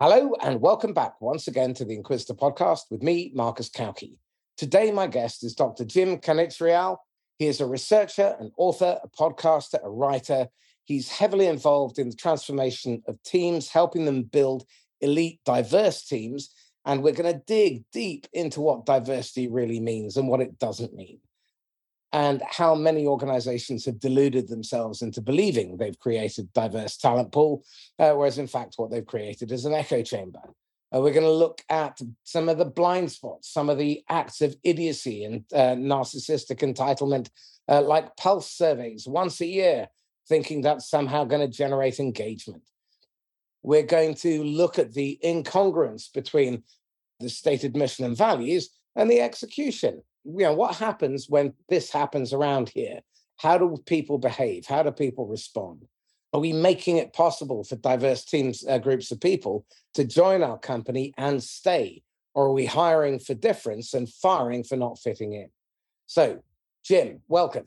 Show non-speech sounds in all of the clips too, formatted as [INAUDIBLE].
Hello, and welcome back once again to the Inquisitor podcast with me, Marcus Cauchi. Today, my guest is Dr. Jim Cannizzaro. He is a researcher, an author, a podcaster, a writer. He's heavily involved in the transformation of teams, helping them build elite, diverse teams. And we're going to dig deep into what diversity really means and what it doesn't mean and how many organizations have deluded themselves into believing they've created diverse talent pool, uh, whereas in fact what they've created is an echo chamber. Uh, we're going to look at some of the blind spots, some of the acts of idiocy and uh, narcissistic entitlement, uh, like pulse surveys once a year, thinking that's somehow going to generate engagement. We're going to look at the incongruence between the stated mission and values and the execution you know, what happens when this happens around here? How do people behave? How do people respond? Are we making it possible for diverse teams, uh, groups of people to join our company and stay? Or are we hiring for difference and firing for not fitting in? So, Jim, welcome.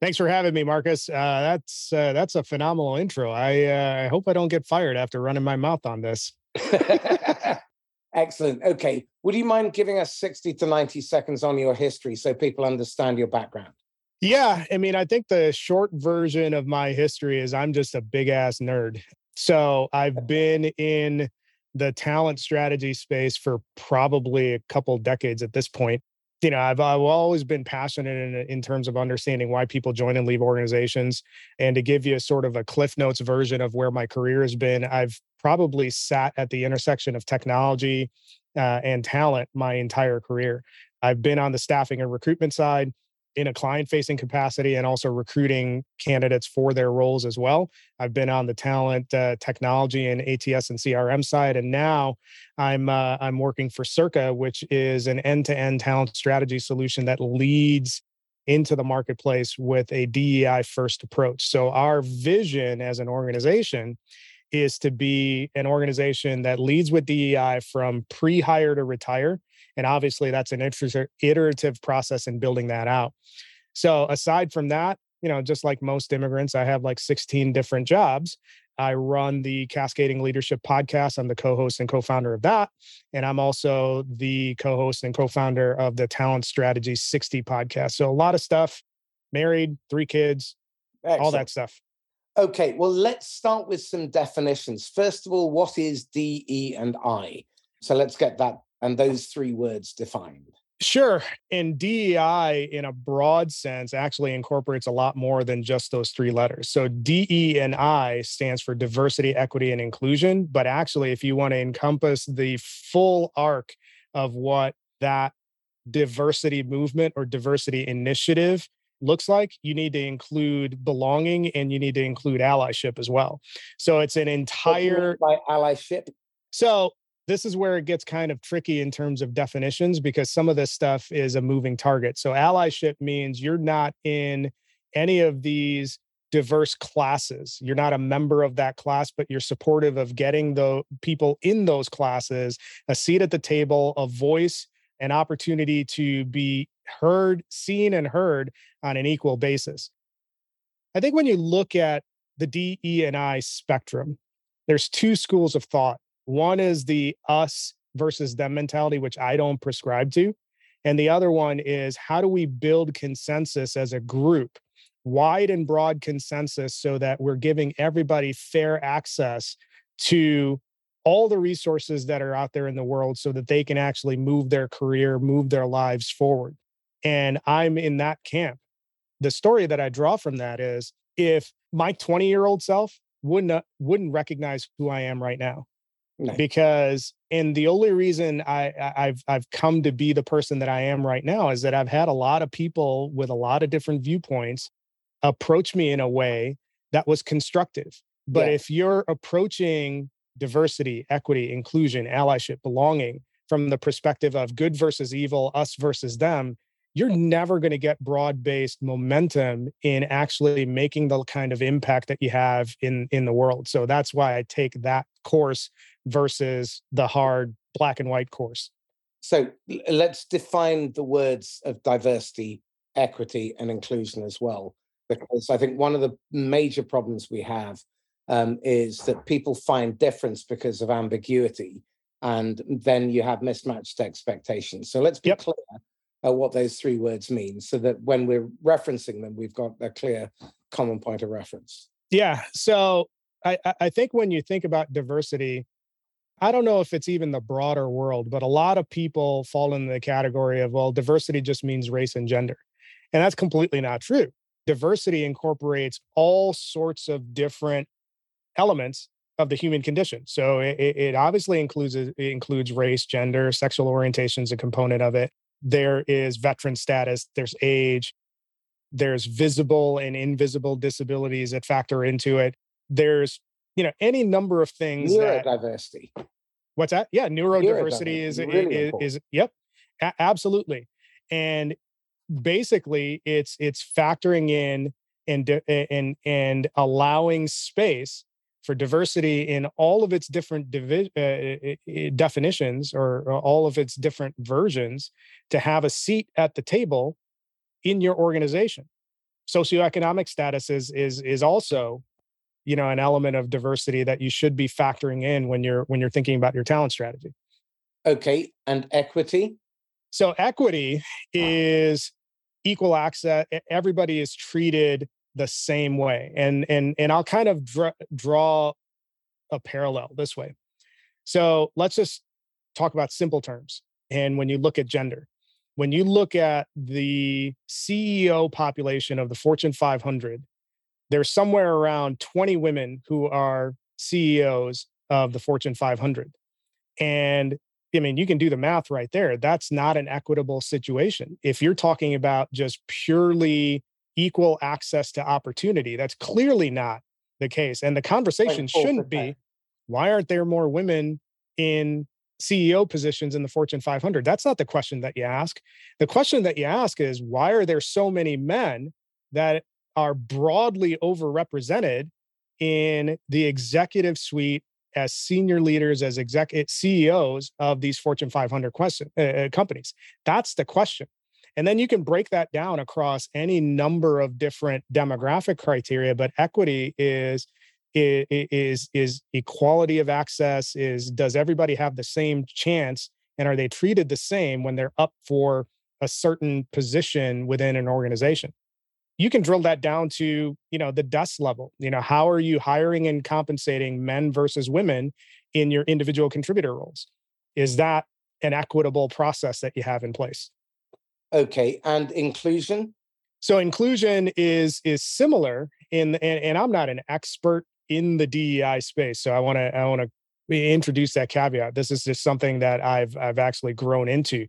Thanks for having me, Marcus. Uh, that's uh, that's a phenomenal intro. I uh, I hope I don't get fired after running my mouth on this. [LAUGHS] Excellent. Okay. Would you mind giving us 60 to 90 seconds on your history so people understand your background? Yeah. I mean, I think the short version of my history is I'm just a big ass nerd. So I've been in the talent strategy space for probably a couple decades at this point. You know, I've, I've always been passionate in, in terms of understanding why people join and leave organizations. And to give you sort of a Cliff Notes version of where my career has been, I've probably sat at the intersection of technology uh, and talent my entire career. I've been on the staffing and recruitment side in a client facing capacity and also recruiting candidates for their roles as well. I've been on the talent uh, technology and ATS and CRM side and now I'm uh, I'm working for Circa which is an end-to-end talent strategy solution that leads into the marketplace with a DEI first approach. So our vision as an organization is to be an organization that leads with DEI from pre hire to retire. And obviously, that's an iterative process in building that out. So, aside from that, you know, just like most immigrants, I have like 16 different jobs. I run the Cascading Leadership podcast. I'm the co host and co founder of that. And I'm also the co host and co founder of the Talent Strategy 60 podcast. So, a lot of stuff, married, three kids, Excellent. all that stuff. Okay, well, let's start with some definitions. First of all, what is D, E, and I? So let's get that and those three words defined. Sure. And DEI, in a broad sense, actually incorporates a lot more than just those three letters. So DE and I stands for diversity, equity, and inclusion. But actually, if you want to encompass the full arc of what that diversity movement or diversity initiative looks like, you need to include belonging and you need to include allyship as well. So it's an entire by allyship. So this is where it gets kind of tricky in terms of definitions because some of this stuff is a moving target. So allyship means you're not in any of these diverse classes. You're not a member of that class, but you're supportive of getting the people in those classes a seat at the table, a voice, an opportunity to be heard, seen, and heard on an equal basis. I think when you look at the D, E, and I spectrum, there's two schools of thought. One is the us versus them mentality, which I don't prescribe to. And the other one is how do we build consensus as a group, wide and broad consensus, so that we're giving everybody fair access to all the resources that are out there in the world so that they can actually move their career, move their lives forward. And I'm in that camp. The story that I draw from that is if my 20 year old self wouldn't wouldn't recognize who I am right now. Nice. Because and the only reason I I've I've come to be the person that I am right now is that I've had a lot of people with a lot of different viewpoints approach me in a way that was constructive. But yeah. if you're approaching diversity, equity, inclusion, allyship, belonging from the perspective of good versus evil, us versus them, you're never going to get broad based momentum in actually making the kind of impact that you have in in the world so that's why i take that course versus the hard black and white course so let's define the words of diversity equity and inclusion as well because i think one of the major problems we have um, is that people find difference because of ambiguity, and then you have mismatched expectations. So let's be yep. clear uh, what those three words mean, so that when we're referencing them, we've got a clear common point of reference. Yeah. So I, I think when you think about diversity, I don't know if it's even the broader world, but a lot of people fall in the category of, well, diversity just means race and gender. And that's completely not true. Diversity incorporates all sorts of different elements of the human condition. So it, it obviously includes it includes race, gender, sexual orientation is a component of it. There is veteran status, there's age, there's visible and invisible disabilities that factor into it. There's you know any number of things neurodiversity. That, what's that? Yeah neurodiversity, is, really is, is, yep a- absolutely. And basically it's it's factoring in and and and allowing space for diversity in all of its different divi- uh, definitions or, or all of its different versions to have a seat at the table in your organization. Socioeconomic status is is is also you know an element of diversity that you should be factoring in when you're when you're thinking about your talent strategy. Okay and equity? So equity is equal access everybody is treated the same way and and and i'll kind of draw, draw a parallel this way so let's just talk about simple terms and when you look at gender when you look at the ceo population of the fortune 500 there's somewhere around 20 women who are CEOs of the Fortune 500. And I mean, you can do the math right there. That's not an equitable situation. If you're talking about just purely equal access to opportunity, that's clearly not the case. And the conversation shouldn't be why aren't there more women in CEO positions in the Fortune 500? That's not the question that you ask. The question that you ask is why are there so many men that are broadly overrepresented in the executive suite as senior leaders, as exec CEOs of these Fortune 500 question, uh, uh, companies. That's the question. And then you can break that down across any number of different demographic criteria, but equity is is is equality of access is does everybody have the same chance and are they treated the same when they're up for a certain position within an organization? You can drill that down to you know the dust level. You know how are you hiring and compensating men versus women in your individual contributor roles? Is that an equitable process that you have in place okay and inclusion so inclusion is is similar in and, and i'm not an expert in the dei space so i want to i want to introduce that caveat. This is just something that I've I've actually grown into.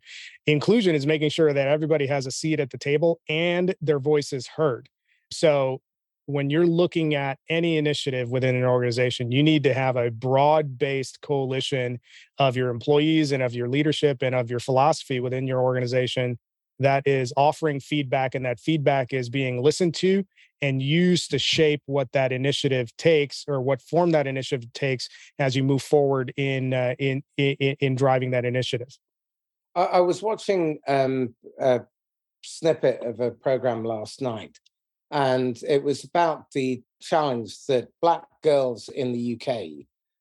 Inclusion is making sure that everybody has a seat at the table and their voice is heard. So when you're looking at any initiative within an organization, you need to have a broad based coalition of your employees and of your leadership and of your philosophy within your organization that is offering feedback and that feedback is being listened to and used to shape what that initiative takes or what form that initiative takes as you move forward in uh, in, in, in driving that initiative. I, I was watching um, a snippet of a program last night and it was about the challenge that black girls in the uk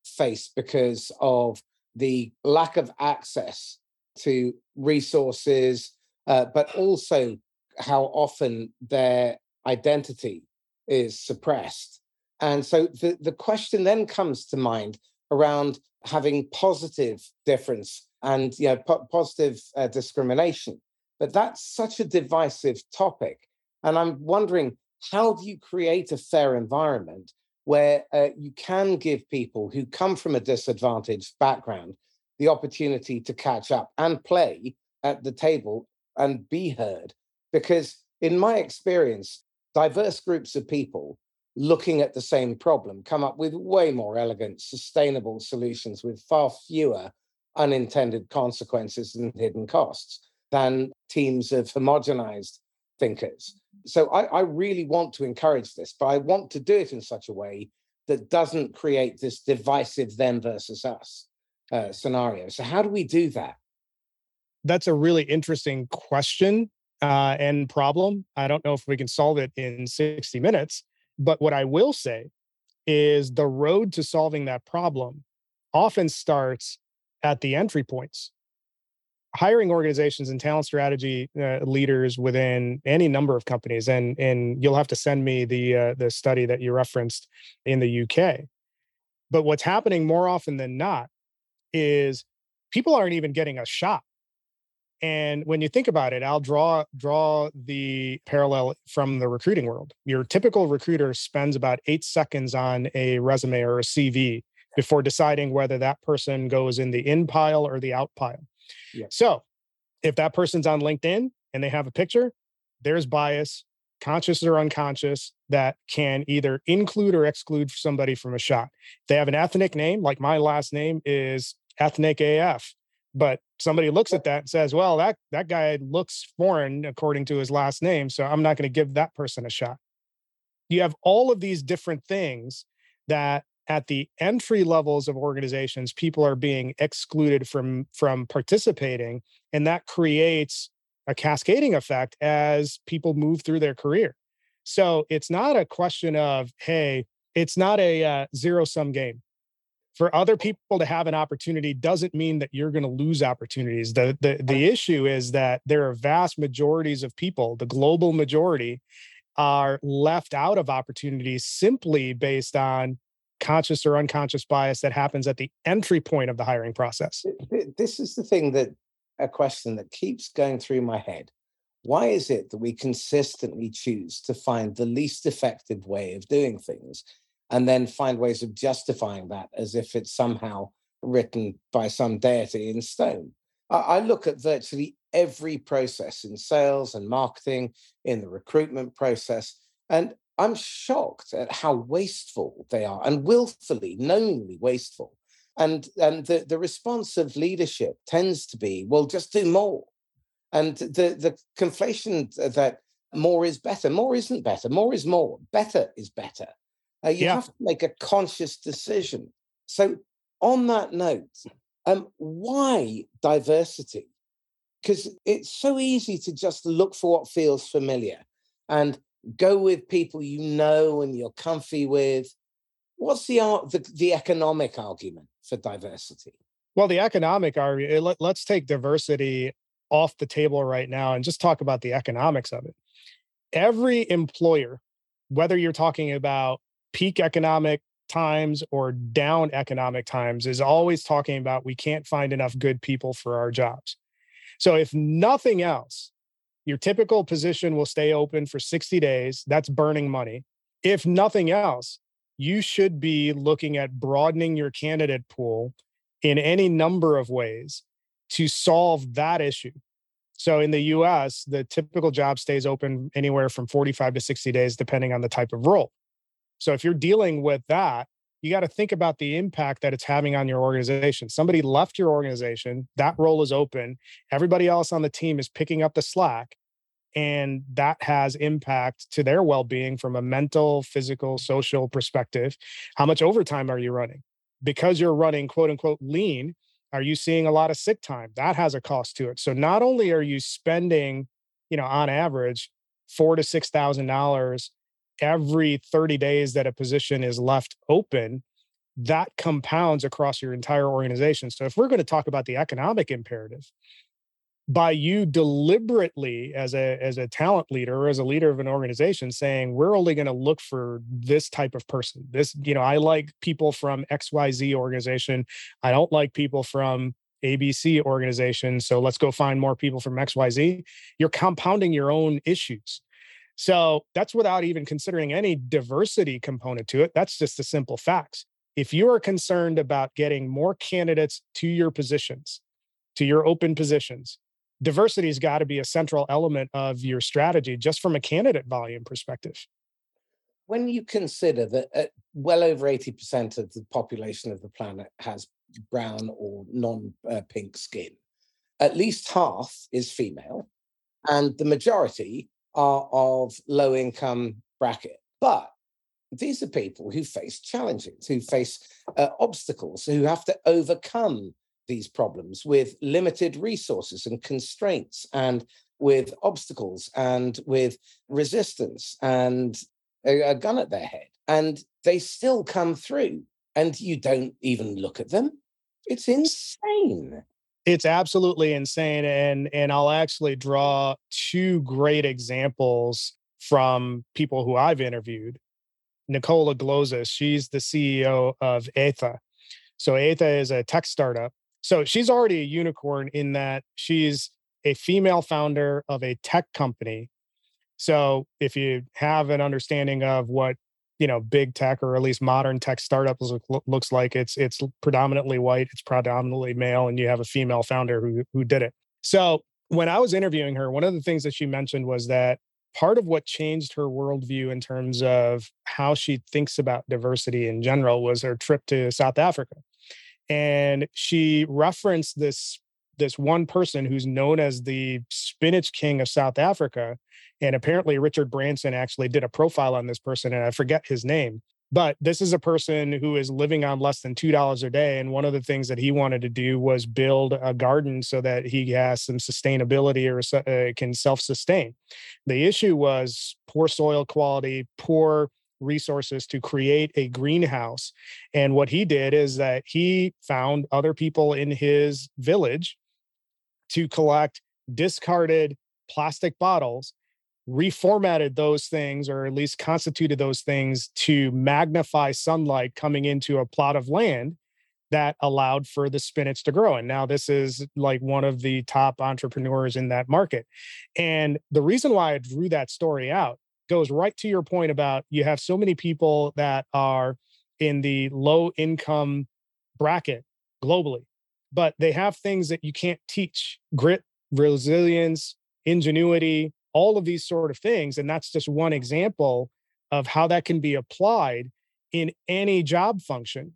face because of the lack of access to resources uh, but also how often their identity is suppressed. And so the, the question then comes to mind around having positive difference and you know, po- positive uh, discrimination. But that's such a divisive topic. And I'm wondering how do you create a fair environment where uh, you can give people who come from a disadvantaged background the opportunity to catch up and play at the table and be heard. Because in my experience, diverse groups of people looking at the same problem come up with way more elegant, sustainable solutions with far fewer unintended consequences and hidden costs than teams of homogenized thinkers. So I, I, really want to encourage this, but I want to do it in such a way that doesn't create this divisive them versus us uh, scenario. So how do we do that? That's a really interesting question uh, and problem. I don't know if we can solve it in 60 minutes, but what I will say is the road to solving that problem often starts at the entry points. Hiring organizations and talent strategy uh, leaders within any number of companies and and you'll have to send me the uh, the study that you referenced in the UK but what's happening more often than not is people aren't even getting a shot and when you think about it i'll draw draw the parallel from the recruiting world your typical recruiter spends about 8 seconds on a resume or a cv before deciding whether that person goes in the in pile or the out pile yeah. So if that person's on LinkedIn and they have a picture, there's bias, conscious or unconscious, that can either include or exclude somebody from a shot. If they have an ethnic name, like my last name is ethnic AF. But somebody looks at that and says, well, that, that guy looks foreign according to his last name. So I'm not going to give that person a shot. You have all of these different things that at the entry levels of organizations people are being excluded from from participating and that creates a cascading effect as people move through their career so it's not a question of hey it's not a uh, zero sum game for other people to have an opportunity doesn't mean that you're going to lose opportunities the, the the issue is that there are vast majorities of people the global majority are left out of opportunities simply based on conscious or unconscious bias that happens at the entry point of the hiring process? This is the thing that a question that keeps going through my head. Why is it that we consistently choose to find the least effective way of doing things and then find ways of justifying that as if it's somehow written by some deity in stone? I look at virtually every process in sales and marketing, in the recruitment process, and I'm shocked at how wasteful they are and willfully, knowingly wasteful. And, and the, the response of leadership tends to be, well, just do more. And the, the conflation that more is better, more isn't better, more is more, better is better. Uh, you yeah. have to make a conscious decision. So, on that note, um, why diversity? Because it's so easy to just look for what feels familiar. And go with people you know and you're comfy with. What's the the, the economic argument for diversity? Well, the economic argument. Eh, let, let's take diversity off the table right now and just talk about the economics of it. Every employer, whether you're talking about peak economic times or down economic times, is always talking about we can't find enough good people for our jobs. So, if nothing else, your typical position will stay open for 60 days. That's burning money. If nothing else, you should be looking at broadening your candidate pool in any number of ways to solve that issue. So in the US, the typical job stays open anywhere from 45 to 60 days, depending on the type of role. So if you're dealing with that, you got to think about the impact that it's having on your organization. Somebody left your organization, that role is open, everybody else on the team is picking up the slack, and that has impact to their well-being from a mental, physical, social perspective. How much overtime are you running? Because you're running quote unquote lean, are you seeing a lot of sick time? That has a cost to it. So not only are you spending, you know, on average, four to six thousand dollars every 30 days that a position is left open, that compounds across your entire organization. So if we're going to talk about the economic imperative, by you deliberately as a as a talent leader or as a leader of an organization saying we're only going to look for this type of person. This you know i like people from xyz organization. I don't like people from abc organization so let's go find more people from xyz you're compounding your own issues so that's without even considering any diversity component to it. That's just the simple facts. If you are concerned about getting more candidates to your positions, to your open positions, diversity has got to be a central element of your strategy just from a candidate volume perspective. When you consider that uh, well over 80% of the population of the planet has brown or non uh, pink skin, at least half is female, and the majority are of low income bracket. But these are people who face challenges, who face uh, obstacles, who have to overcome these problems with limited resources and constraints and with obstacles and with resistance and a, a gun at their head. and they still come through and you don't even look at them. It's insane. It's absolutely insane. And and I'll actually draw two great examples from people who I've interviewed. Nicola Glozis, she's the CEO of Aetha. So Aetha is a tech startup. So she's already a unicorn in that she's a female founder of a tech company. So if you have an understanding of what you know big tech or at least modern tech startups look, looks like it's it's predominantly white it's predominantly male and you have a female founder who who did it. So when i was interviewing her one of the things that she mentioned was that part of what changed her worldview in terms of how she thinks about diversity in general was her trip to south africa. And she referenced this this one person who's known as the spinach king of South Africa. And apparently, Richard Branson actually did a profile on this person, and I forget his name. But this is a person who is living on less than $2 a day. And one of the things that he wanted to do was build a garden so that he has some sustainability or uh, can self sustain. The issue was poor soil quality, poor resources to create a greenhouse. And what he did is that he found other people in his village to collect discarded plastic bottles reformatted those things or at least constituted those things to magnify sunlight coming into a plot of land that allowed for the spinach to grow. And now this is like one of the top entrepreneurs in that market. And the reason why i drew that story out goes right to your point about you have so many people that are in the low income bracket globally but they have things that you can't teach grit, resilience, ingenuity, all of these sort of things. And that's just one example of how that can be applied in any job function.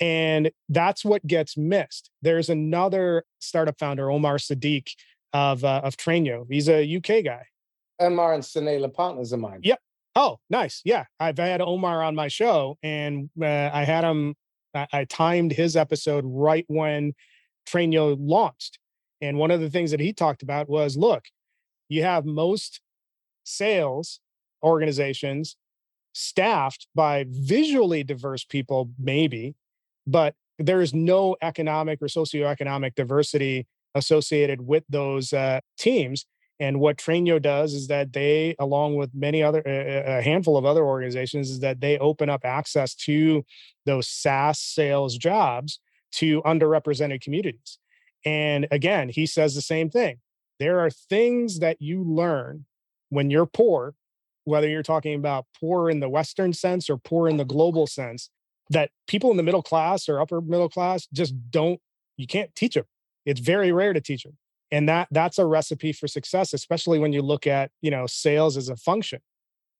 And that's what gets missed. There's another startup founder, Omar Sadiq of uh, of Trainyo. He's a UK guy. Omar and Sunil partners of mine. Yep. Oh, nice. Yeah, I've had Omar on my show, and uh, I had him I, I timed his episode right when Trainyo launched. And one of the things that he talked about was look, you have most sales organizations staffed by visually diverse people, maybe, but there is no economic or socioeconomic diversity associated with those uh, teams. And what Trainyo does is that they, along with many other, a handful of other organizations, is that they open up access to those SaaS sales jobs to underrepresented communities. And again, he says the same thing. There are things that you learn when you're poor, whether you're talking about poor in the Western sense or poor in the global sense, that people in the middle class or upper middle class just don't, you can't teach them. It's very rare to teach them and that that's a recipe for success especially when you look at you know sales as a function.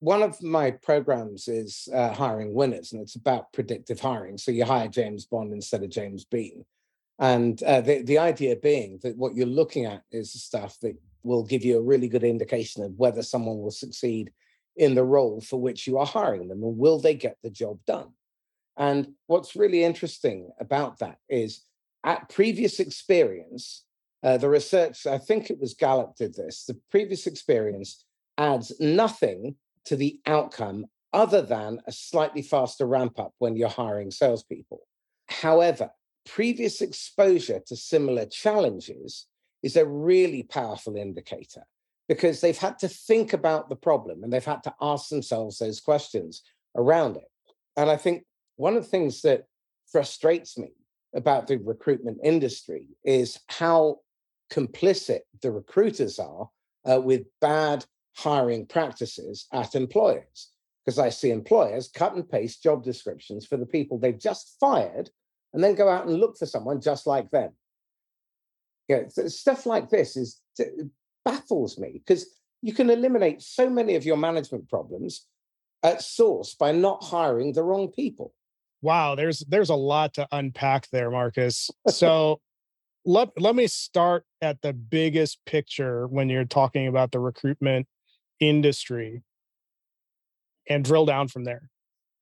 One of my programs is uh, hiring winners and it's about predictive hiring. So you hire james bond instead of james bean. And uh, the, the idea being that what you're looking at is stuff that will give you a really good indication of whether someone will succeed in the role for which you are hiring them and will they get the job done? And what's really interesting about that is at previous experience uh, the research, I think it was Gallup did this, the previous experience adds nothing to the outcome other than a slightly faster ramp up when you're hiring salespeople. However, previous exposure to similar challenges is a really powerful indicator because they've had to think about the problem and they've had to ask themselves those questions around it. And I think one of the things that frustrates me about the recruitment industry is how complicit the recruiters are uh, with bad hiring practices at employers. Because I see employers cut and paste job descriptions for the people they've just fired and then go out and look for someone just like them. Yeah, stuff like this is baffles me because you can eliminate so many of your management problems at source by not hiring the wrong people. Wow, there's there's a lot to unpack there, Marcus. So let let me start at the biggest picture when you're talking about the recruitment industry and drill down from there.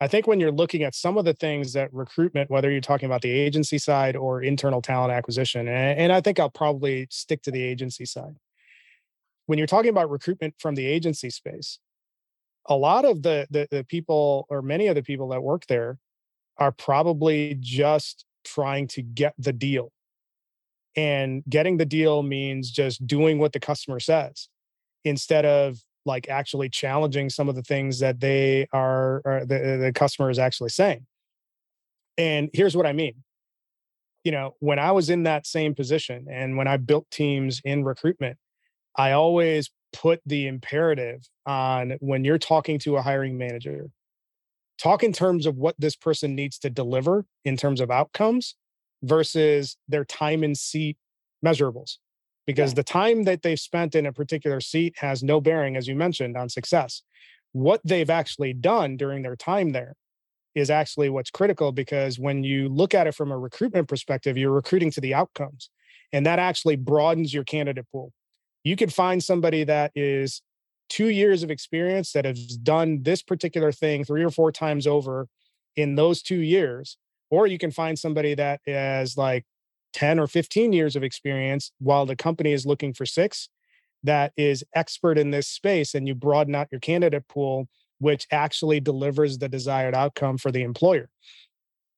I think when you're looking at some of the things that recruitment, whether you're talking about the agency side or internal talent acquisition, and, and I think I'll probably stick to the agency side. When you're talking about recruitment from the agency space, a lot of the, the the people or many of the people that work there are probably just trying to get the deal and getting the deal means just doing what the customer says instead of like actually challenging some of the things that they are the, the customer is actually saying. And here's what i mean. You know when i was in that same position and when i built teams in recruitment i always put the imperative on when you're talking to a hiring manager talk in terms of what this person needs to deliver in terms of outcomes versus their time in seat measurables because yeah. the time that they've spent in a particular seat has no bearing as you mentioned on success what they've actually done during their time there is actually what's critical because when you look at it from a recruitment perspective you're recruiting to the outcomes and that actually broadens your candidate pool you could find somebody that is two years of experience that has done this particular thing three or four times over in those two years or you can find somebody that has like 10 or 15 years of experience while the company is looking for six that is expert in this space and you broaden out your candidate pool which actually delivers the desired outcome for the employer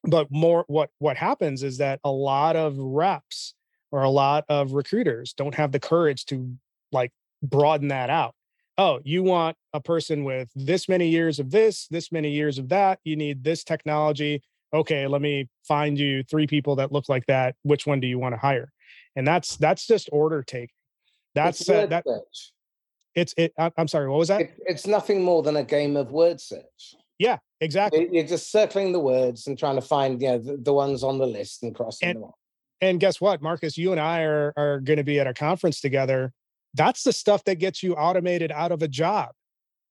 but more what what happens is that a lot of reps or a lot of recruiters don't have the courage to like broaden that out oh, you want a person with this many years of this, this many years of that. You need this technology. Okay, let me find you three people that look like that. Which one do you want to hire? And that's that's just order taking. That's it's uh, that. Search. It's it. I'm sorry. What was that? It, it's nothing more than a game of word search. Yeah, exactly. You're just circling the words and trying to find you know the, the ones on the list and crossing and, them off. And guess what, Marcus? You and I are are going to be at a conference together that's the stuff that gets you automated out of a job.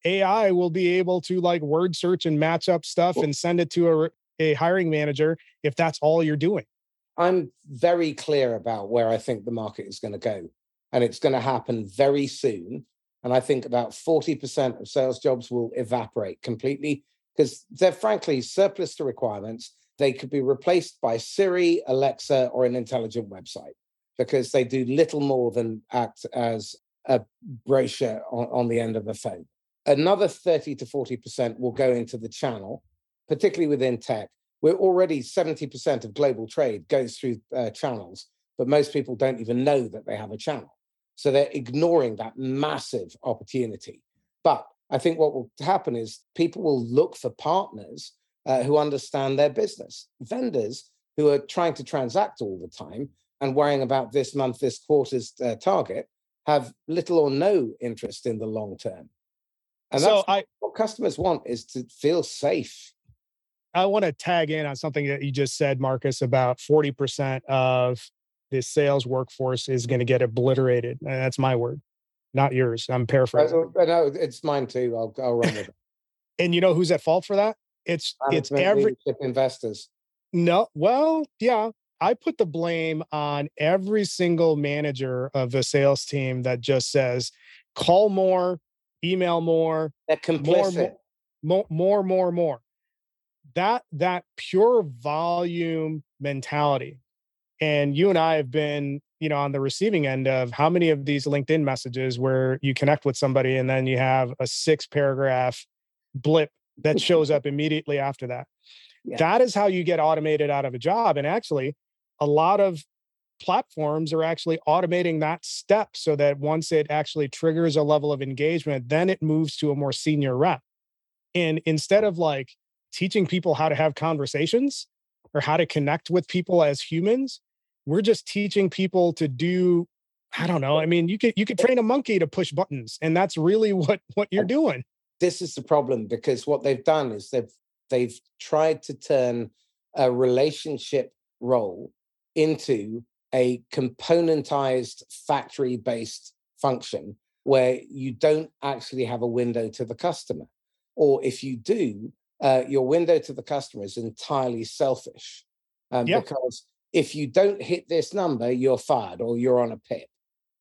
AI will be able to like word search and match up stuff and send it to a, a hiring manager if that's all you're doing. I'm very clear about where I think the market is going to go. And it's going to happen very soon. And I think about 40% of sales jobs will evaporate completely because they're frankly surplus to requirements. They could be replaced by Siri, Alexa, or an intelligent website because they do little more than act as a brochure on, on the end of a phone. Another 30 to 40% will go into the channel, particularly within tech. We're already 70% of global trade goes through uh, channels, but most people don't even know that they have a channel. So they're ignoring that massive opportunity. But I think what will happen is people will look for partners uh, who understand their business, vendors who are trying to transact all the time and worrying about this month, this quarter's uh, target have little or no interest in the long term. And so I, what customers want is to feel safe. I want to tag in on something that you just said, Marcus, about 40% of the sales workforce is going to get obliterated. And that's my word, not yours. I'm paraphrasing. No, it's mine too. I'll, I'll run with it. and you know who's at fault for that? It's it's every investors. No, well, yeah, I put the blame on every single manager of a sales team that just says, call more, email more, that complicit. more, more, more, more, more. That that pure volume mentality. And you and I have been, you know, on the receiving end of how many of these LinkedIn messages where you connect with somebody and then you have a six paragraph blip that shows [LAUGHS] up immediately after that. Yeah. That is how you get automated out of a job. And actually, a lot of platforms are actually automating that step so that once it actually triggers a level of engagement, then it moves to a more senior rep. And instead of like teaching people how to have conversations or how to connect with people as humans, we're just teaching people to do I don't know. I mean, you could you could train a monkey to push buttons, and that's really [LAUGHS] what what you're doing. This is the problem because what they've done is they've they've tried to turn a relationship role into a componentized factory based function where you don't actually have a window to the customer. Or if you do, uh, your window to the customer is entirely selfish. Um. Because if you don't hit this number, you're fired or you're on a pip.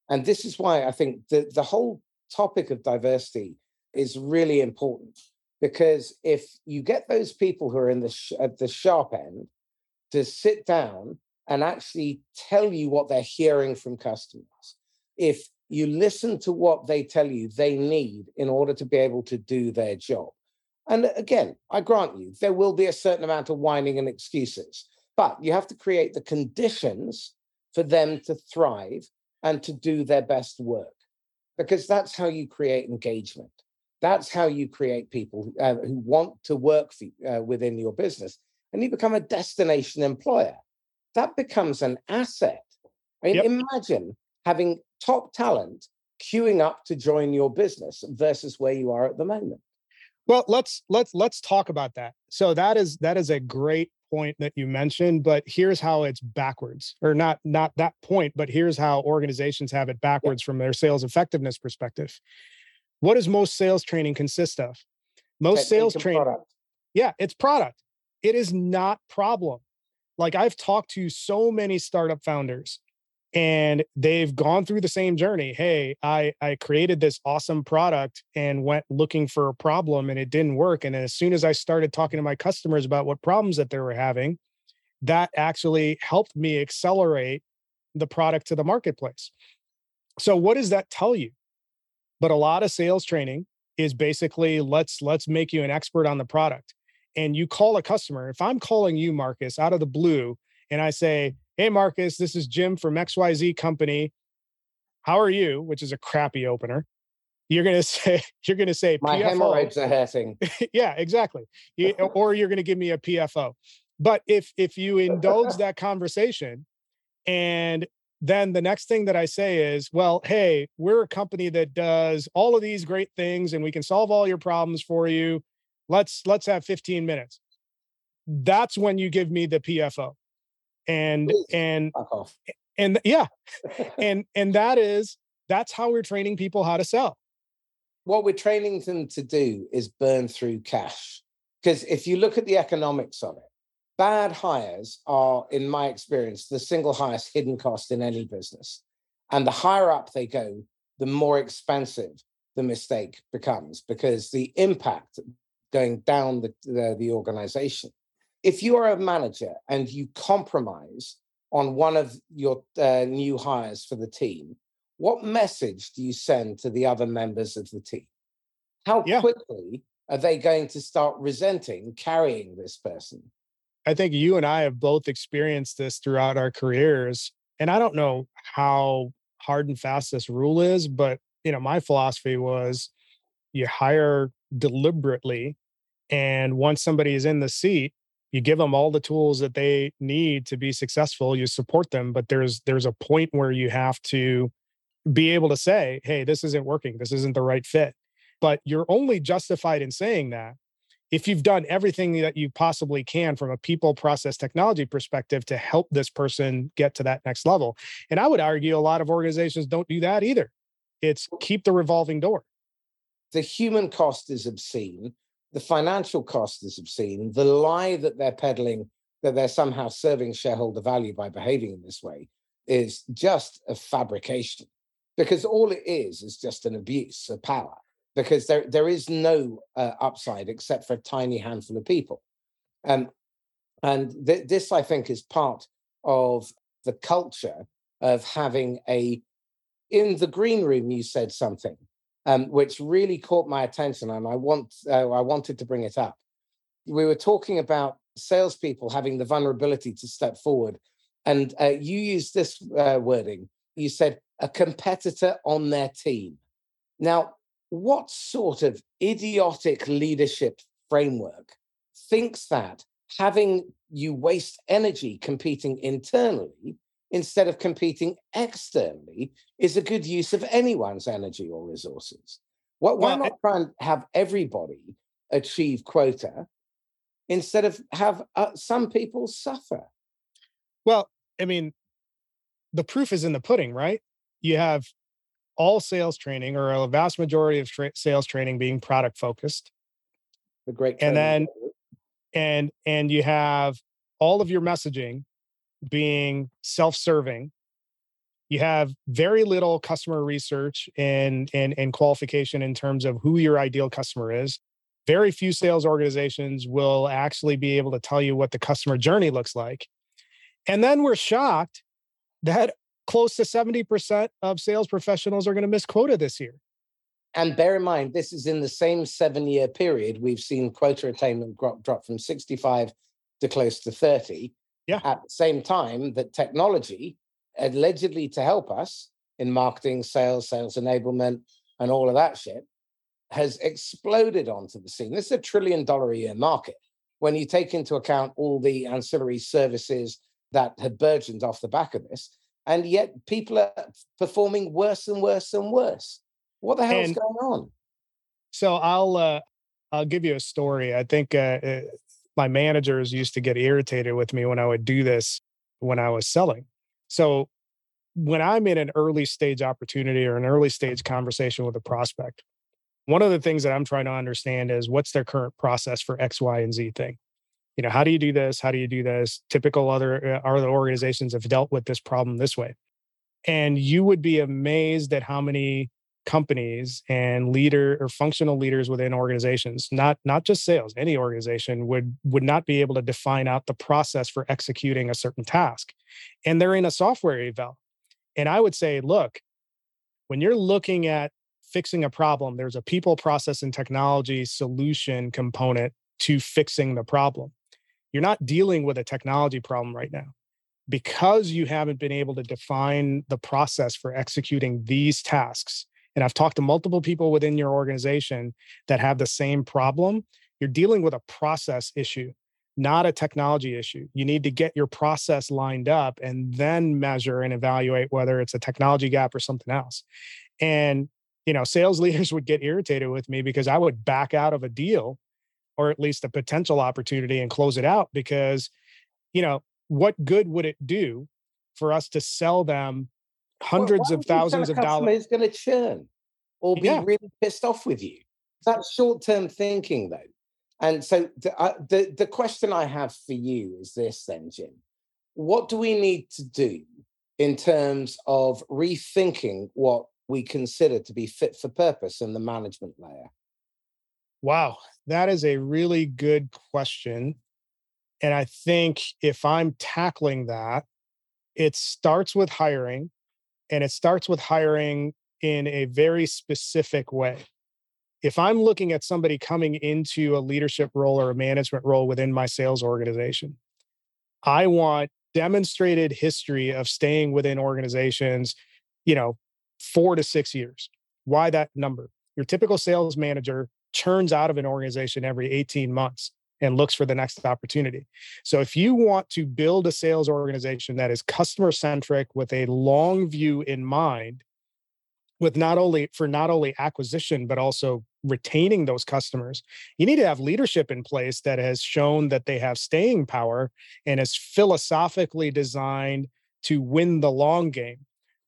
And this is why I think the, the whole topic of diversity is really important. Because if you get those people who are in the sh- at the sharp end to sit down and actually tell you what they're hearing from customers. If you listen to what they tell you they need in order to be able to do their job. And again, I grant you, there will be a certain amount of whining and excuses, but you have to create the conditions for them to thrive and to do their best work because that's how you create engagement. That's how you create people uh, who want to work for, uh, within your business and you become a destination employer. That becomes an asset. I mean, yep. imagine having top talent queuing up to join your business versus where you are at the moment. Well, let's let's let's talk about that. So that is that is a great point that you mentioned, but here's how it's backwards. Or not not that point, but here's how organizations have it backwards from their sales effectiveness perspective. What does most sales training consist of? Most sales training Yeah, it's product. It is not problem. Like I've talked to so many startup founders and they've gone through the same journey. Hey i i created this awesome product and went looking for a problem and it didn't work. And as soon as i started talking to my customers about what problems that they were having that actually helped me accelerate the product to the marketplace. So what does that tell you? But a lot of sales training is basically let's let's make you an expert on the product. And you call a customer. If i'm calling you marcus out of the blue and i say Hey, Marcus, this is Jim from XYZ Company. How are you? Which is a crappy opener. You're gonna [LAUGHS] say you're gonna say my PFO. hemorrhoids are hurting. [LAUGHS] yeah, exactly. [LAUGHS] You, or you're gonna give me a PFO. But if if you indulge that conversation, and then the next thing that I say is, well, hey, we're a company that does all of these great things, and we can solve all your problems for you. Let's let's have 15 minutes. That's when you give me the PFO and and and yeah. [LAUGHS] And and that is that's how we're training people how to sell. What we're training them to do is burn through cash because if you look at the economics of it bad hires are in my experience the single highest hidden cost in any business and the higher up they go the more expensive the mistake becomes because the impact going down the, the, the organization if you are a manager and you compromise on one of your uh, new hires for the team, what message do you send to the other members of the team? How yeah. quickly are they going to start resenting carrying this person? I think you and I have both experienced this throughout our careers. And I don't know how hard and fast this rule is, but you know, my philosophy was you hire deliberately and once somebody is in the seat, you give them all the tools that they need to be successful you support them but there's there's a point where you have to be able to say hey this isn't working. This isn't the right fit. But you're only justified in saying that if you've done everything that you possibly can from a people process technology perspective to help this person get to that next level. And i would argue a lot of organizations don't do that either. It's keep the revolving door. The human cost is obscene the financial cost is obscene. The lie that they're peddling that they're somehow serving shareholder value by behaving in this way is just a fabrication because all it is is just an abuse of power because there, there is no uh, upside except for a tiny handful of people. Um, and th- this, I think, is part of the culture of having a, in the green room, you said something um, which really caught my attention, and I want uh, I wanted to bring it up. We were talking about salespeople having the vulnerability to step forward, and uh, you used this uh, wording. You said a competitor on their team. Now, what sort of idiotic leadership framework thinks that having you waste energy competing internally instead of competing externally is a good use of anyone's energy or resources. Why, why not try and have everybody achieve quota instead of have uh, some people suffer? Well, I mean, the proof is in the pudding, right? You have all sales training or a vast majority of tra- sales training being product focused. The great, and then, and and you have all of your messaging being self-serving you have very little customer research and, and, and qualification in terms of who your ideal customer is very few sales organizations will actually be able to tell you what the customer journey looks like and then we're shocked that close to 70% of sales professionals are going to miss quota this year. And bear in mind, this is in the same seven year period we've seen quota attainment drop, drop from 65 to close to 30. Yeah. At the same time that technology, allegedly to help us in marketing, sales, sales enablement, and all of that shit, has exploded onto the scene. This is a trillion dollar a year market. When you take into account all the ancillary services that have burgeoned off the back of this, and yet people are performing worse and worse and worse. What the hell's and going on? So I'll uh, I'll give you a story. I think uh, uh, my managers used to get irritated with me when I would do this when I was selling. So when I'm in an early stage opportunity or an early stage conversation with a prospect, one of the things that I'm trying to understand is what's their current process for X, Y, and Z thing. You know, how do you do this? How do you do this? Typical other uh, other organizations have dealt with this problem this way, and you would be amazed at how many companies and leader or functional leaders within organizations not not just sales any organization would would not be able to define out the process for executing a certain task. And they're in a software eval. And i would say look when you're looking at fixing a problem there's a people process and technology solution component to fixing the problem. You're not dealing with a technology problem right now. Because you haven't been able to define the process for executing these tasks and I've talked to multiple people within your organization that have the same problem, you're dealing with a process issue, not a technology issue. You need to get your process lined up and then measure and evaluate whether it's a technology gap or something else. And you know, sales [LAUGHS] leaders would get irritated with me because I would back out of a deal or at least a potential opportunity and close it out because you know, what good would it do for us to sell them hundreds well, of thousands of dollars. is going to churn or be yeah. really pissed off with you. That's short term thinking, though. And so the, uh, the, the question I have for you is this then, Jim. What do we need to do in terms of rethinking what we consider to be fit for purpose in the management layer? Wow, that is a really good question. And I think if I'm tackling that, it starts with hiring and it starts with hiring in a very specific way. If I'm looking at somebody coming into a leadership role or a management role within my sales organization, I want demonstrated history of staying within organizations, you know, four to six years. Why that number? Your typical sales manager churns out of an organization every 18 months and looks for the next opportunity. So if you want to build a sales organization that is customer centric with a long view in mind, with not only for not only acquisition but also retaining those customers you need to have leadership in place that has shown that they have staying power and is philosophically designed to win the long game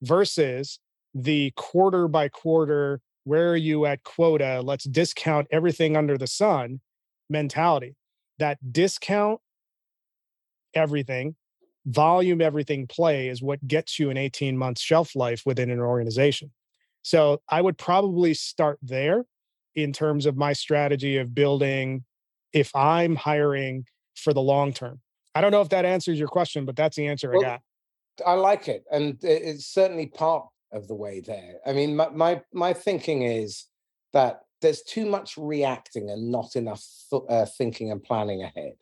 versus the quarter by quarter where are you at quota let's discount everything under the sun mentality that discount everything, volume everything play is what gets you an 18 month shelf life within an organization. So I would probably start there in terms of my strategy of building if I'm hiring for the long term. I don't know if that answers your question, but that's the answer well, I got. I like it. And it's certainly part of the way there. I mean, my, my, my thinking is that there's too much reacting and not enough th- uh, thinking and planning ahead.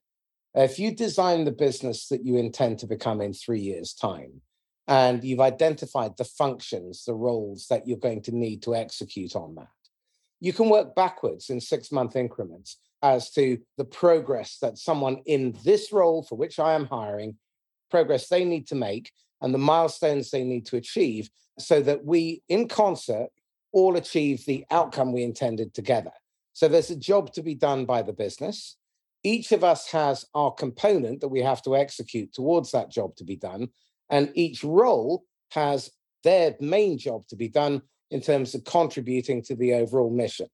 If you design the business that you intend to become in three years' time, and you've identified the functions, the roles that you're going to need to execute on that, you can work backwards in six month increments as to the progress that someone in this role for which I am hiring, progress they need to make, and the milestones they need to achieve, so that we, in concert, all achieve the outcome we intended together. So there's a job to be done by the business. Each of us has our component that we have to execute towards that job to be done. And each role has their main job to be done in terms of contributing to the overall mission.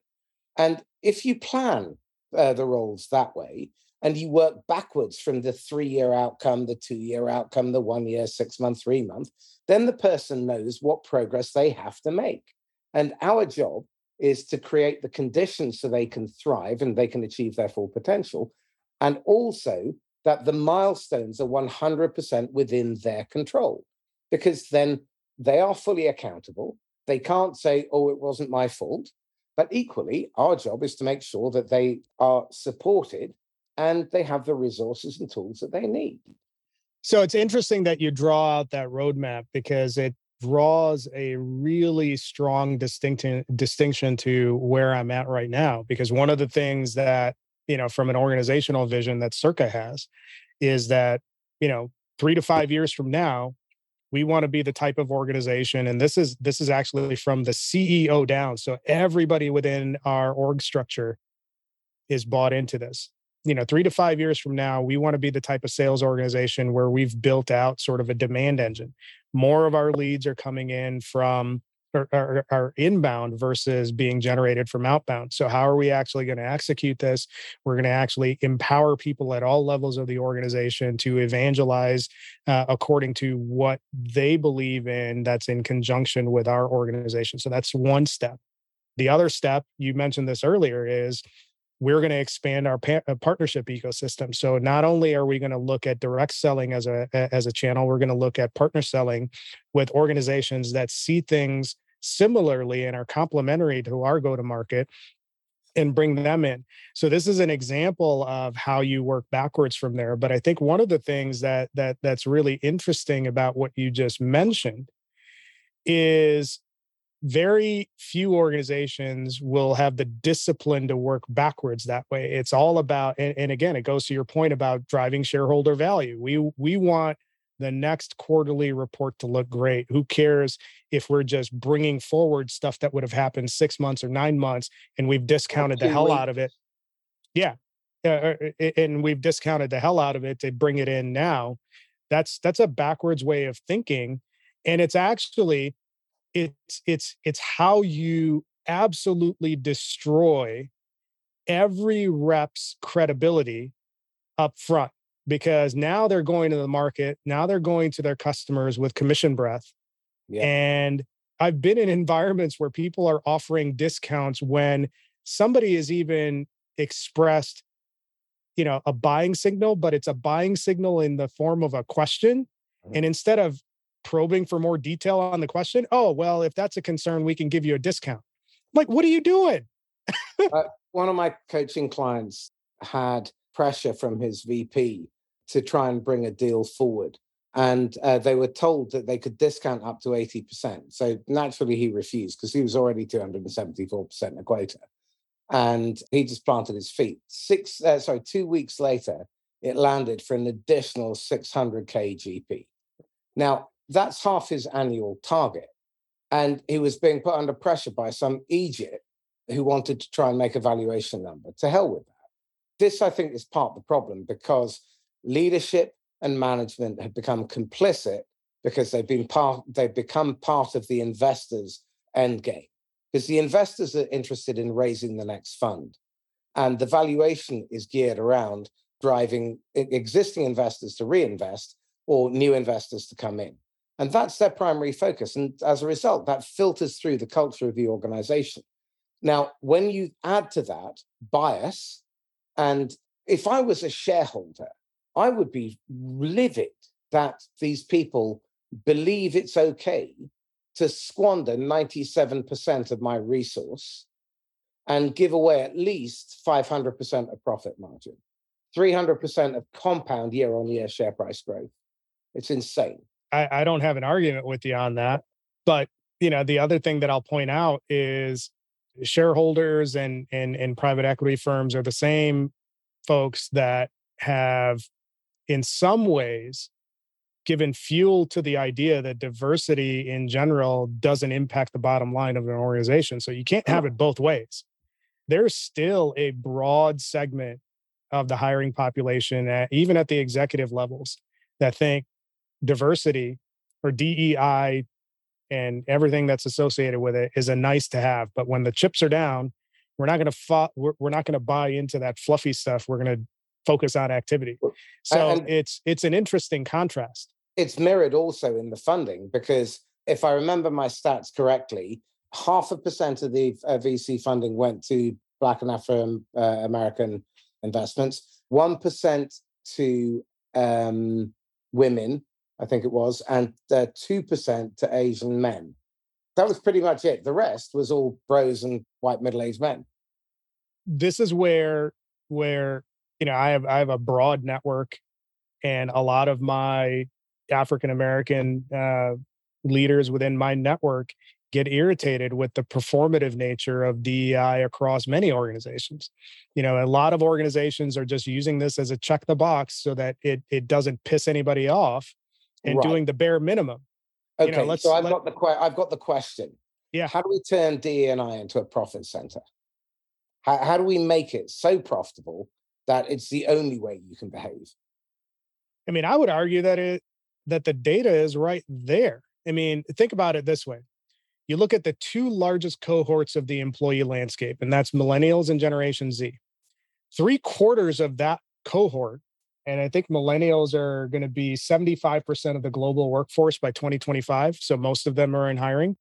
And if you plan uh, the roles that way, and you work backwards from the three year outcome, the two year outcome, the one year, six month, three month, then the person knows what progress they have to make. And our job is to create the conditions so they can thrive and they can achieve their full potential. And also that the milestones are 100% within their control, because then they are fully accountable. They can't say, oh, it wasn't my fault. But equally, our job is to make sure that they are supported and they have the resources and tools that they need. So it's interesting that you draw out that roadmap because it draws a really strong distinction distinction to where I'm at right now. Because one of the things that, you know, from an organizational vision that Circa has is that, you know, three to five years from now, we want to be the type of organization and this is this is actually from the ceo down so everybody within our org structure is bought into this you know three to five years from now we want to be the type of sales organization where we've built out sort of a demand engine more of our leads are coming in from are, are, inbound versus being generated from outbound. So, how are we actually going to execute this? We're going to actually empower people at all levels of the organization to evangelize uh, according to what they believe in that's in conjunction with our organization. So, that's one step. The other step, you mentioned this earlier, is we're going to expand our pa- uh, partnership ecosystem. So not only are we going to look at direct selling as a as a channel, we're going to look at partner selling with organizations that see things similarly and are complementary to our go to market and bring them in. So this is an example of how you work backwards from there. But I think one of the things that that that's really interesting about what you just mentioned is very few organizations will have the discipline to work backwards that way. It's all about and, and again, it goes to your point about driving shareholder value. We we want the next quarterly report to look great. Who cares if we're just bringing forward stuff that would have happened six months or nine months and we've discounted the hell out of it? Yeah. Uh, and we've discounted the hell out of it to bring it in now. That's that's a backwards way of thinking, and it's actually it's it's it's how you absolutely destroy every rep's credibility up front because now they're going to the market now they're going to their customers with commission breath yeah. and i've been in [LAUGHS] environments where people are offering discounts when somebody is even expressed you know a buying signal but it's a buying signal in the form of a question mm-hmm. and instead of probing for more detail on the question oh well if that's a concern we can give you a discount like what are you doing uh, one of my coaching clients had pressure from his vp to try and bring a deal forward. And uh, they were told that they could discount up to 80%. So naturally, he refused because he was already 274% a quota. And he just planted his feet. Six, uh, sorry, two weeks later, it landed for an additional 600K GP. Now, that's half his annual target. And he was being put under pressure by some Egypt who wanted to try and make a valuation number. To hell with that. This, I think, is part of the problem because leadership and management have become complicit because they've been part they've become part of the investors end game because the investors are interested in raising the next fund and the valuation is geared around driving existing investors to reinvest or new investors to come in and that's their primary focus and as a result that filters through the culture of the organization now when you add to that bias and if i was a shareholder I would be livid that these people believe it's okay to squander 97% of my resource and give away at least 500% of profit margin, 300% of compound year on year share price growth. It's insane. I, I don't have an argument with you on that. But, you know, the other thing that I'll point out is shareholders and, and, and private equity firms are the same folks that have in some ways given fuel to the idea that diversity in general doesn't impact the bottom line of an organization. So you can't have oh. it both ways. There's still a broad segment of the hiring population, at, even at the executive levels, that think diversity or DEI and everything that's associated with it is a nice to have. But when the chips are down, we're not going to fo- we're, we're not going to buy into that fluffy stuff. We're going to focus on activity. So and it's it's an interesting contrast. It's mirrored also in the funding because if I remember my stats correctly, half a percent of the uh, VC funding went to Black and Afro uh, American investments, one percent to um, women, I think it was, and uh, 2% to Asian men. That was pretty much it. The rest was all bros and white middle-aged men. This is where where you know I have I have a broad network and a lot of my African American uh, leaders within my network get irritated with the performative nature of DEI across many organizations. You know, a lot of organizations are just using this as a check the box so that it it doesn't piss anybody off and right. doing the bare minimum. Okay, you know, so I've let, got the que- I've got the question. Yeah. How do we turn DEI into a profit center? How, how do we make it so profitable that it's the only way you can behave? I mean, I would argue that it that the data is right there. I mean, think about it this way you look at the two largest cohorts of the employee landscape, and that's millennials and Generation Z. Three quarters of that cohort, and I think millennials are going to be 75% of the global workforce by 2025. So most of them are in hiring.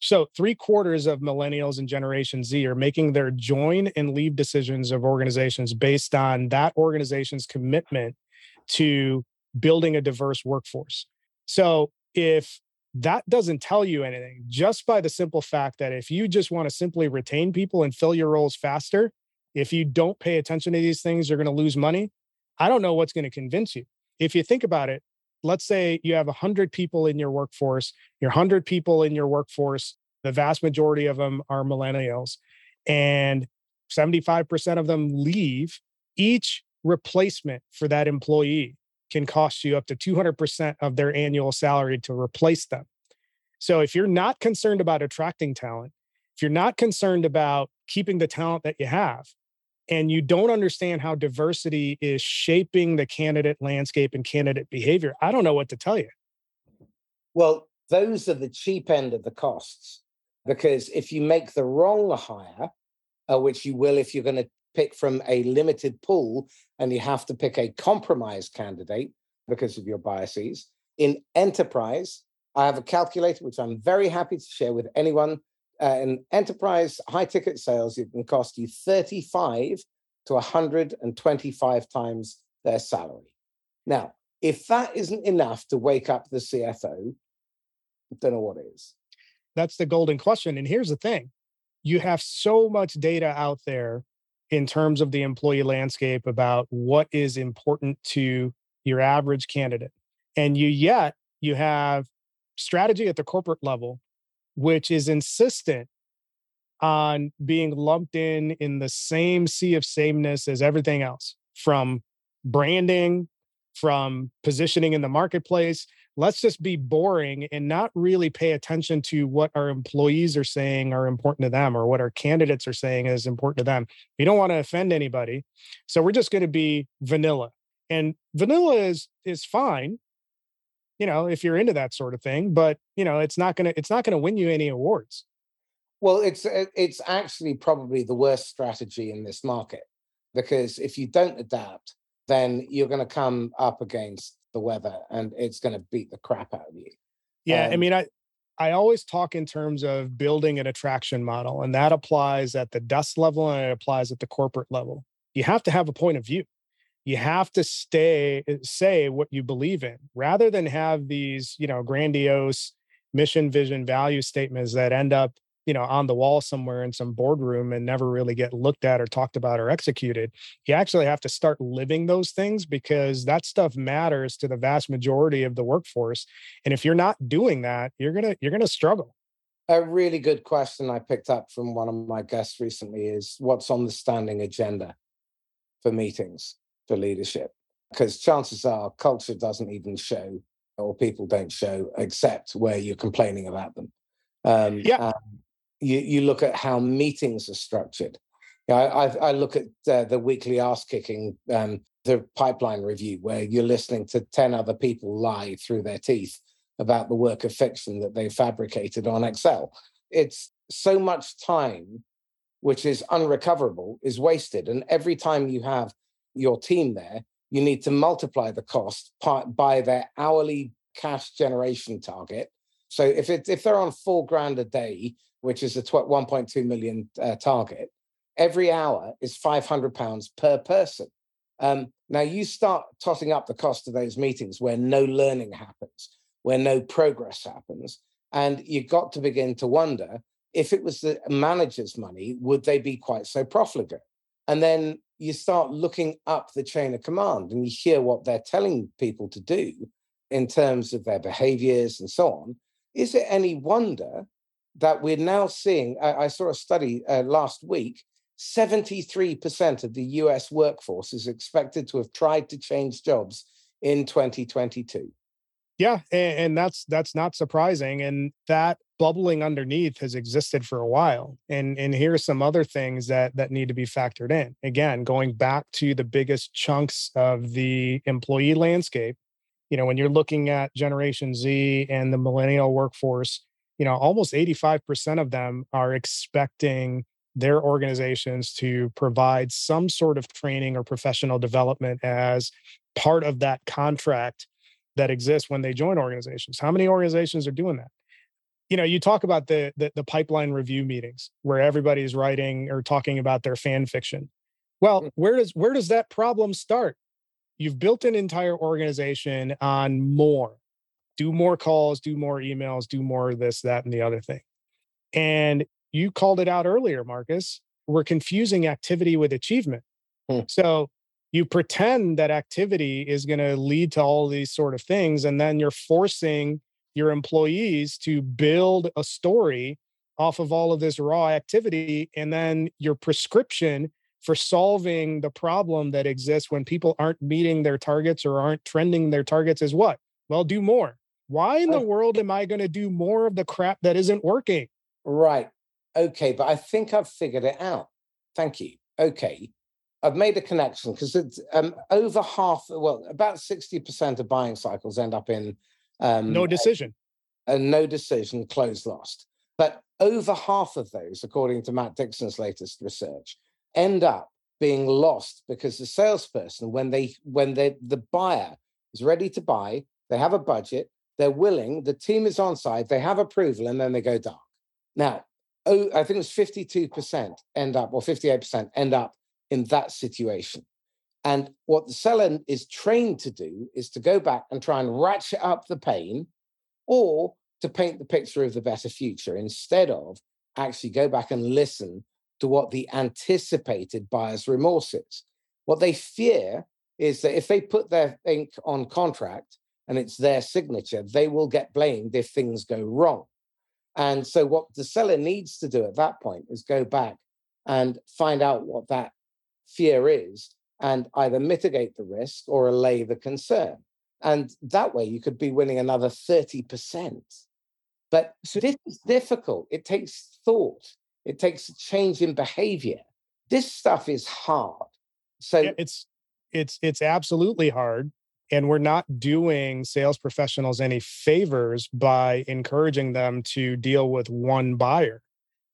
So three quarters of millennials and Generation Z are making their join and leave decisions of organizations based on that organization's commitment to building a diverse workforce. So if that doesn't tell you anything just by the simple fact that if you just want to simply retain people and fill your roles faster, if you don't pay attention to these things, you're going to lose money. I don't know what's going to convince you. If you think about it, let's say you have 100 people in your workforce, your 100 people in your workforce, the vast majority of them are millennials, and 75% of them leave. Each replacement for that employee can cost you up to 200% of their annual salary to replace them. So if you're not concerned about attracting talent, if you're not concerned about keeping the talent that you have, and you don't understand how diversity is shaping the candidate landscape and candidate behavior, I don't know what to tell you. Well, those are the cheap end of the costs. Because if you make the wrong hire, uh, which you will if you're going to pick from a limited pool and you have to pick a compromise candidate because of your biases. In enterprise, I have a calculator which I'm very happy to share with anyone. In enterprise high ticket sales, it can cost you 35 to 125 times their salary. Now, if that isn't enough to wake up the CFO, I don't know what is. That's the golden question. And here's the thing you have so much data out there in terms of the employee landscape about what is important to your average candidate. And you yet you have strategy at the corporate level, which is insistent on being lumped in in the same sea of sameness as everything else from branding, from positioning in the marketplace, let's just be boring and not really pay attention to what our employees are saying are important to them or what our candidates are saying is important to them. We don't want to offend anybody. So we're just going to be vanilla. And vanilla is is fine, you know, if you're into that sort of thing, but you know, it's not going to it's not going to win you any awards. Well, it's it's actually probably the worst strategy in this market because if you don't adapt, then you're going to come up against the weather and it's going to beat the crap out of you. Yeah, um, I mean, I I always talk in terms of building an attraction model, and that applies at the dust level and it applies at the corporate level. You have to have a point of view. You have to stay eh, say what you believe in, rather than have these, you know, grandiose mission, vision, value statements that end up you know on the wall somewhere in some boardroom and never really get looked at or talked about or executed. You actually have to start living those things because that stuff matters to the vast majority of the workforce and if you're not doing that you're going to you're going to struggle. A really good question i picked up from one of my guests recently is what's on the standing agenda for meetings for leadership because chances are culture doesn't even show or people don't show except where you're complaining about them um, yeah you, you look at how meetings are structured. You know, I, I, look at uh, the weekly ass kicking, um, the pipeline review, where you're listening to 10 other people lie through their teeth about the work of fiction that they fabricated on Excel. It's so much time, which is unrecoverable, is wasted. And every time you have your team there, you need to multiply the cost by their hourly cash generation target. So if it's if they're on four grand a day, which is a 1.2 million uh, target, every hour is 500 pounds per person. Um, now you start totting up the cost of those meetings where no learning happens, where no progress happens, and you got to begin to wonder if it was the manager's money, would they be quite so profligate? And then you start looking up the chain of command and you hear what they're telling people to do in terms of their behaviors and so on. Is it any wonder that we're now seeing? I, I saw a study uh, last week 73% of the US workforce is expected to have tried to change jobs in 2022. Yeah, and, and, that's that's not surprising and that bubbling underneath has existed for a while. And and here's some other things that that need to be factored in. Again, going back to the biggest chunks of the employee landscape, you know, when you're looking at generation Z and the millennial workforce, you know, almost 85% of them are expecting their organizations to provide some sort of training or professional development as part of that contract that exists when they join organizations. How many organizations are doing that? You know, you talk about the, the, the pipeline review meetings where everybody's writing or talking about their fan fiction. Well, mm. where does where does that problem start? You've built an entire organization on more. Do more calls, do more emails, do more this, that, and the other thing. And you called it out earlier, Marcus. We're confusing activity with achievement. Hmm. So you pretend that activity is going to lead to all these sort of things and then you're forcing your employees to build a story off of all of this raw activity and then your prescription for solving the problem that exists when people aren't meeting their targets or aren't trending their targets is what? Well do more. Why in the world am i going to do more of the crap that isn't working? Right. Okay but i think i've figured it out. Thank you. Okay I've made a connection because it's um, over half, well, about 60% of buying cycles end up in um, no decision. A, a no decision, close lost. But over half of those, according to Matt Dixon's latest research, end up being lost because the salesperson, when they when they the buyer is ready to buy, they have a budget, they're willing, the team is on side, they have approval, and then they go dark. Now, oh, I think it was 52% end up, or 58% end up in that situation. And what the seller is trained to do is to go back and try and ratchet up the pain or to paint the picture of the better future instead of actually go back and listen to what the anticipated buyer's remorse is. What they fear is that if they put their ink on contract and it's their signature, they will get blamed if things go wrong. And so, what the seller needs to do at that point is go back and find out what that fear is and either mitigate the risk or allay the concern. And that way you could be winning another 30%. But so this is difficult. It takes thought, it takes a change in behavior. This stuff is hard. So yeah, it's it's it's absolutely hard. And we're not doing sales professionals any favors by encouraging them to deal with one buyer.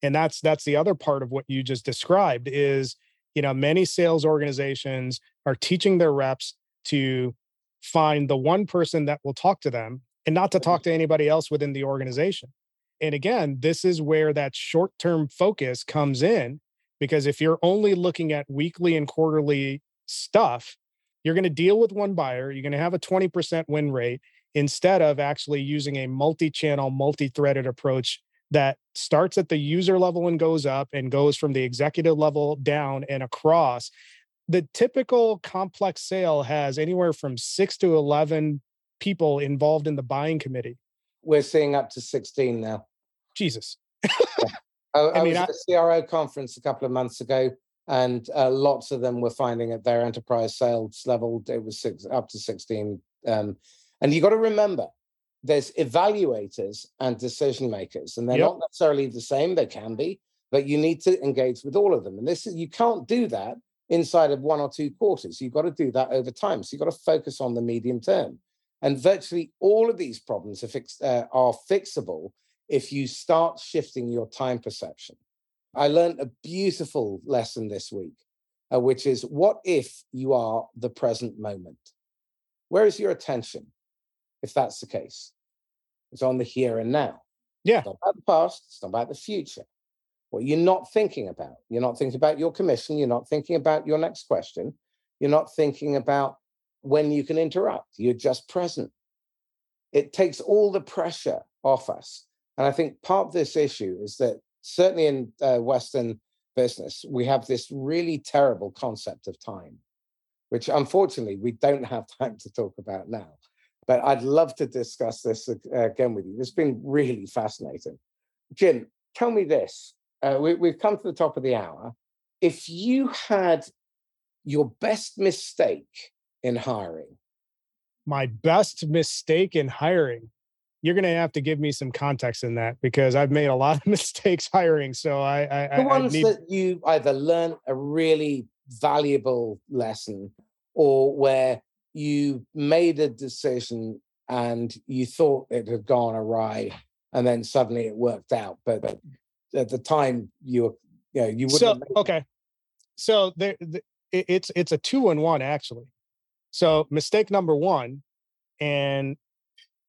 And that's that's the other part of what you just described is you know many sales organizations are teaching their reps to find the one person that will talk to them and not to mm-hmm. talk to anybody else within the organization. And again this is where that short-term focus comes in because if you're only looking at weekly and quarterly stuff you're going to deal with one buyer you're going to have a 20% win rate instead of actually using a multi-channel multi-threaded approach that starts at the user level and goes up and goes from the executive level down and across. The typical complex sale has anywhere from six to 11 people involved in the buying committee. We're seeing up to 16 now. Jesus. yeah. [LAUGHS] I, I, I, mean, was at a CRO conference a couple of months ago, and uh, lots of them were finding at their enterprise sales level it was six, up to 16. Um, and you got to remember, there's evaluators and decision makers, and they're yep. not necessarily the same. They can be, but you need to engage with all of them. And this is you can't do that inside of one or two quarters. You've got to do that over time. So you've got to focus on the medium term. And virtually all of these problems are, fix, uh, are fixable if you start shifting your time perception. I learned a beautiful lesson this week, uh, which is what if you are the present moment? Where is your attention? If that's the case. It's on the here and now. Yeah. It's not about the past, it's not about the future. What you're not thinking about. You're not thinking about your commission, you're not thinking about your next question. You're not thinking about when you can interrupt. You're just present. It takes all the pressure off us. And I think part of this issue is that certainly in uh, Western business, we have this really terrible concept of time, which unfortunately we don't have [LAUGHS] time to talk about now. But I'd love to discuss this again with you. It's been really fascinating. Jim, tell me this. Uh, we, we've come to the top of the hour. If you had your best mistake in hiring? My best mistake in hiring. You're going to have to give me some context in that because I've made a lot of [LAUGHS] mistakes hiring. So I, I the ones I need... that you either learned a really valuable lesson or where you made a decision and you thought it had gone awry and then suddenly it worked out but, but at the time you were you know you wouldn't so okay. So there the, it's it's a two and one actually. So mistake number one and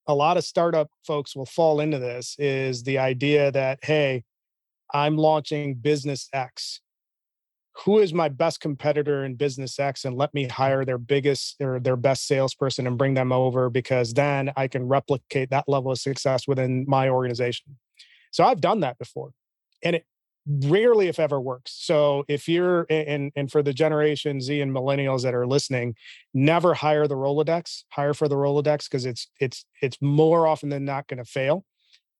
a lot of startup folks will fall into this is the idea that hey i'm launching business x who is my best competitor in business X and let me hire their biggest or their best salesperson and bring them over because then I can replicate that level of success within my organization. So I've done that before and it rarely if ever works. So if you're and and for the generation Z and millennials that are listening, never hire the Rolodex, hire for the Rolodex because it's it's it's more often than not going to fail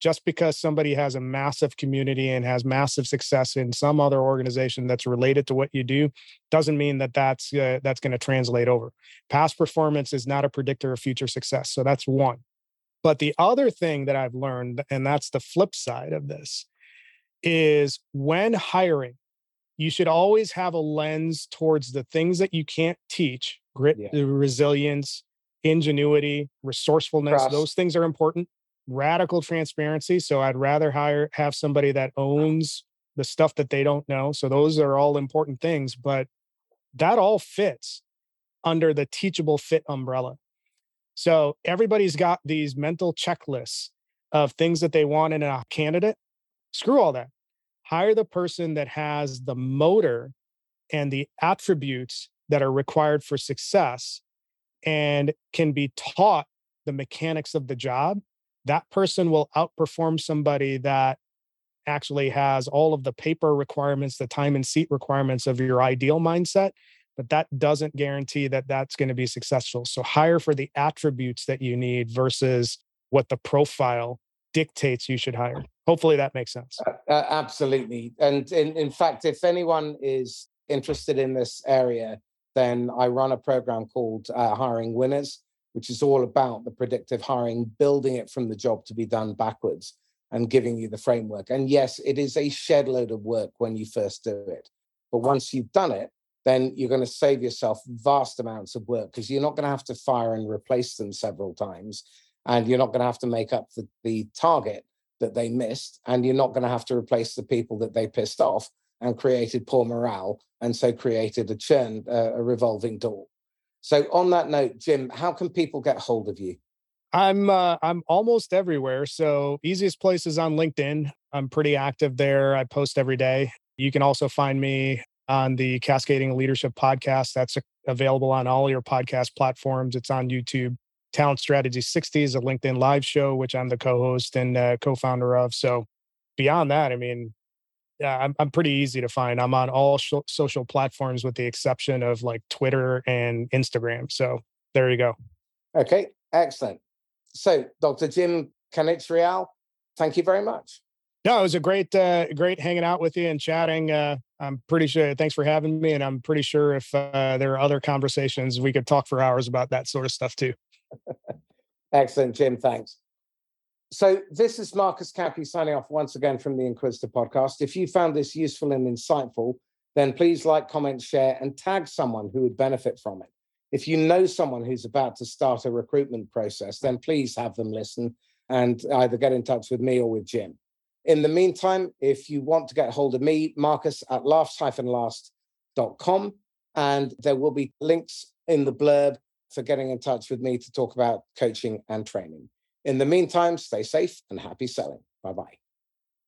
just because somebody has a massive community and has massive success in some other organization that's related to what you do doesn't mean that that's uh, that's going to translate over past performance is not a predictor of future success so that's one but the other thing that i've learned and that's the flip side of this is when hiring you should always have a lens towards the things that you can't teach grit yeah. resilience ingenuity resourcefulness Trust. those things are important radical transparency. So I'd rather hire have somebody that owns the stuff that they don't know. So those are all important things, but that all fits under the teachable fit umbrella. So everybody's got these mental checklists of things that they want in a candidate. Screw all that. Hire the person that has the motor and the attributes that are required for success and can be taught the mechanics of the job that person will outperform somebody that actually has all of the paper requirements, the time and seat requirements of your ideal mindset, but that doesn't guarantee that that's going to be successful. So hire for the attributes that you need versus what the profile dictates you should hire. Hopefully that makes sense. Uh, absolutely. And in, in fact, if anyone is interested in this area, then I run a program called uh, Hiring Winners which is all about the predictive hiring, building it from the job to be done backwards and giving you the framework. And yes, it is a shed load of work when you first do it. But once you've done it, then you're going to save yourself vast amounts of work because you're not going to have to fire and replace them several times. And you're not going to have to make up the, the target that they missed. And you're not going to have to replace the people that they pissed off and created poor morale and so created a churn, uh, a revolving door. So on that note, Jim, how can people get hold of you? I'm uh, I'm almost everywhere. So easiest place is on LinkedIn. I'm pretty active there. I post every day. You can also find me on the Cascading Leadership podcast. That's available on all your podcast platforms. It's on YouTube. Talent Strategy 60 is a LinkedIn live show, which I'm the co-host and uh, co-founder of. So beyond that, I mean, yeah, I'm, I'm pretty easy to find. I'm on all sh- social platforms with the exception of like Twitter and Instagram. So there you go. Okay, excellent. So, Dr. Jim Kanichirayil, thank you very much. No, it was a great, uh, great hanging out with you and chatting. Uh, I'm pretty sure. Thanks for having me, and I'm pretty sure if uh, there are other conversations, we could talk for hours about that sort of stuff too. [LAUGHS] Excellent, Jim. Thanks. So this is Marcus Cauchi signing off once again from the Inquisitor podcast. If you found this useful and insightful, then please like, comment, share, and tag someone who would benefit from it. If you know someone who's about to start a recruitment process, then please have them listen and either get in touch with me or with Jim. In the meantime, if you want to get hold of me, Marcus at laughs-last.com, and there will be links in the blurb for getting in touch with me to talk about coaching and training. In the meantime, stay safe and happy selling. Bye bye.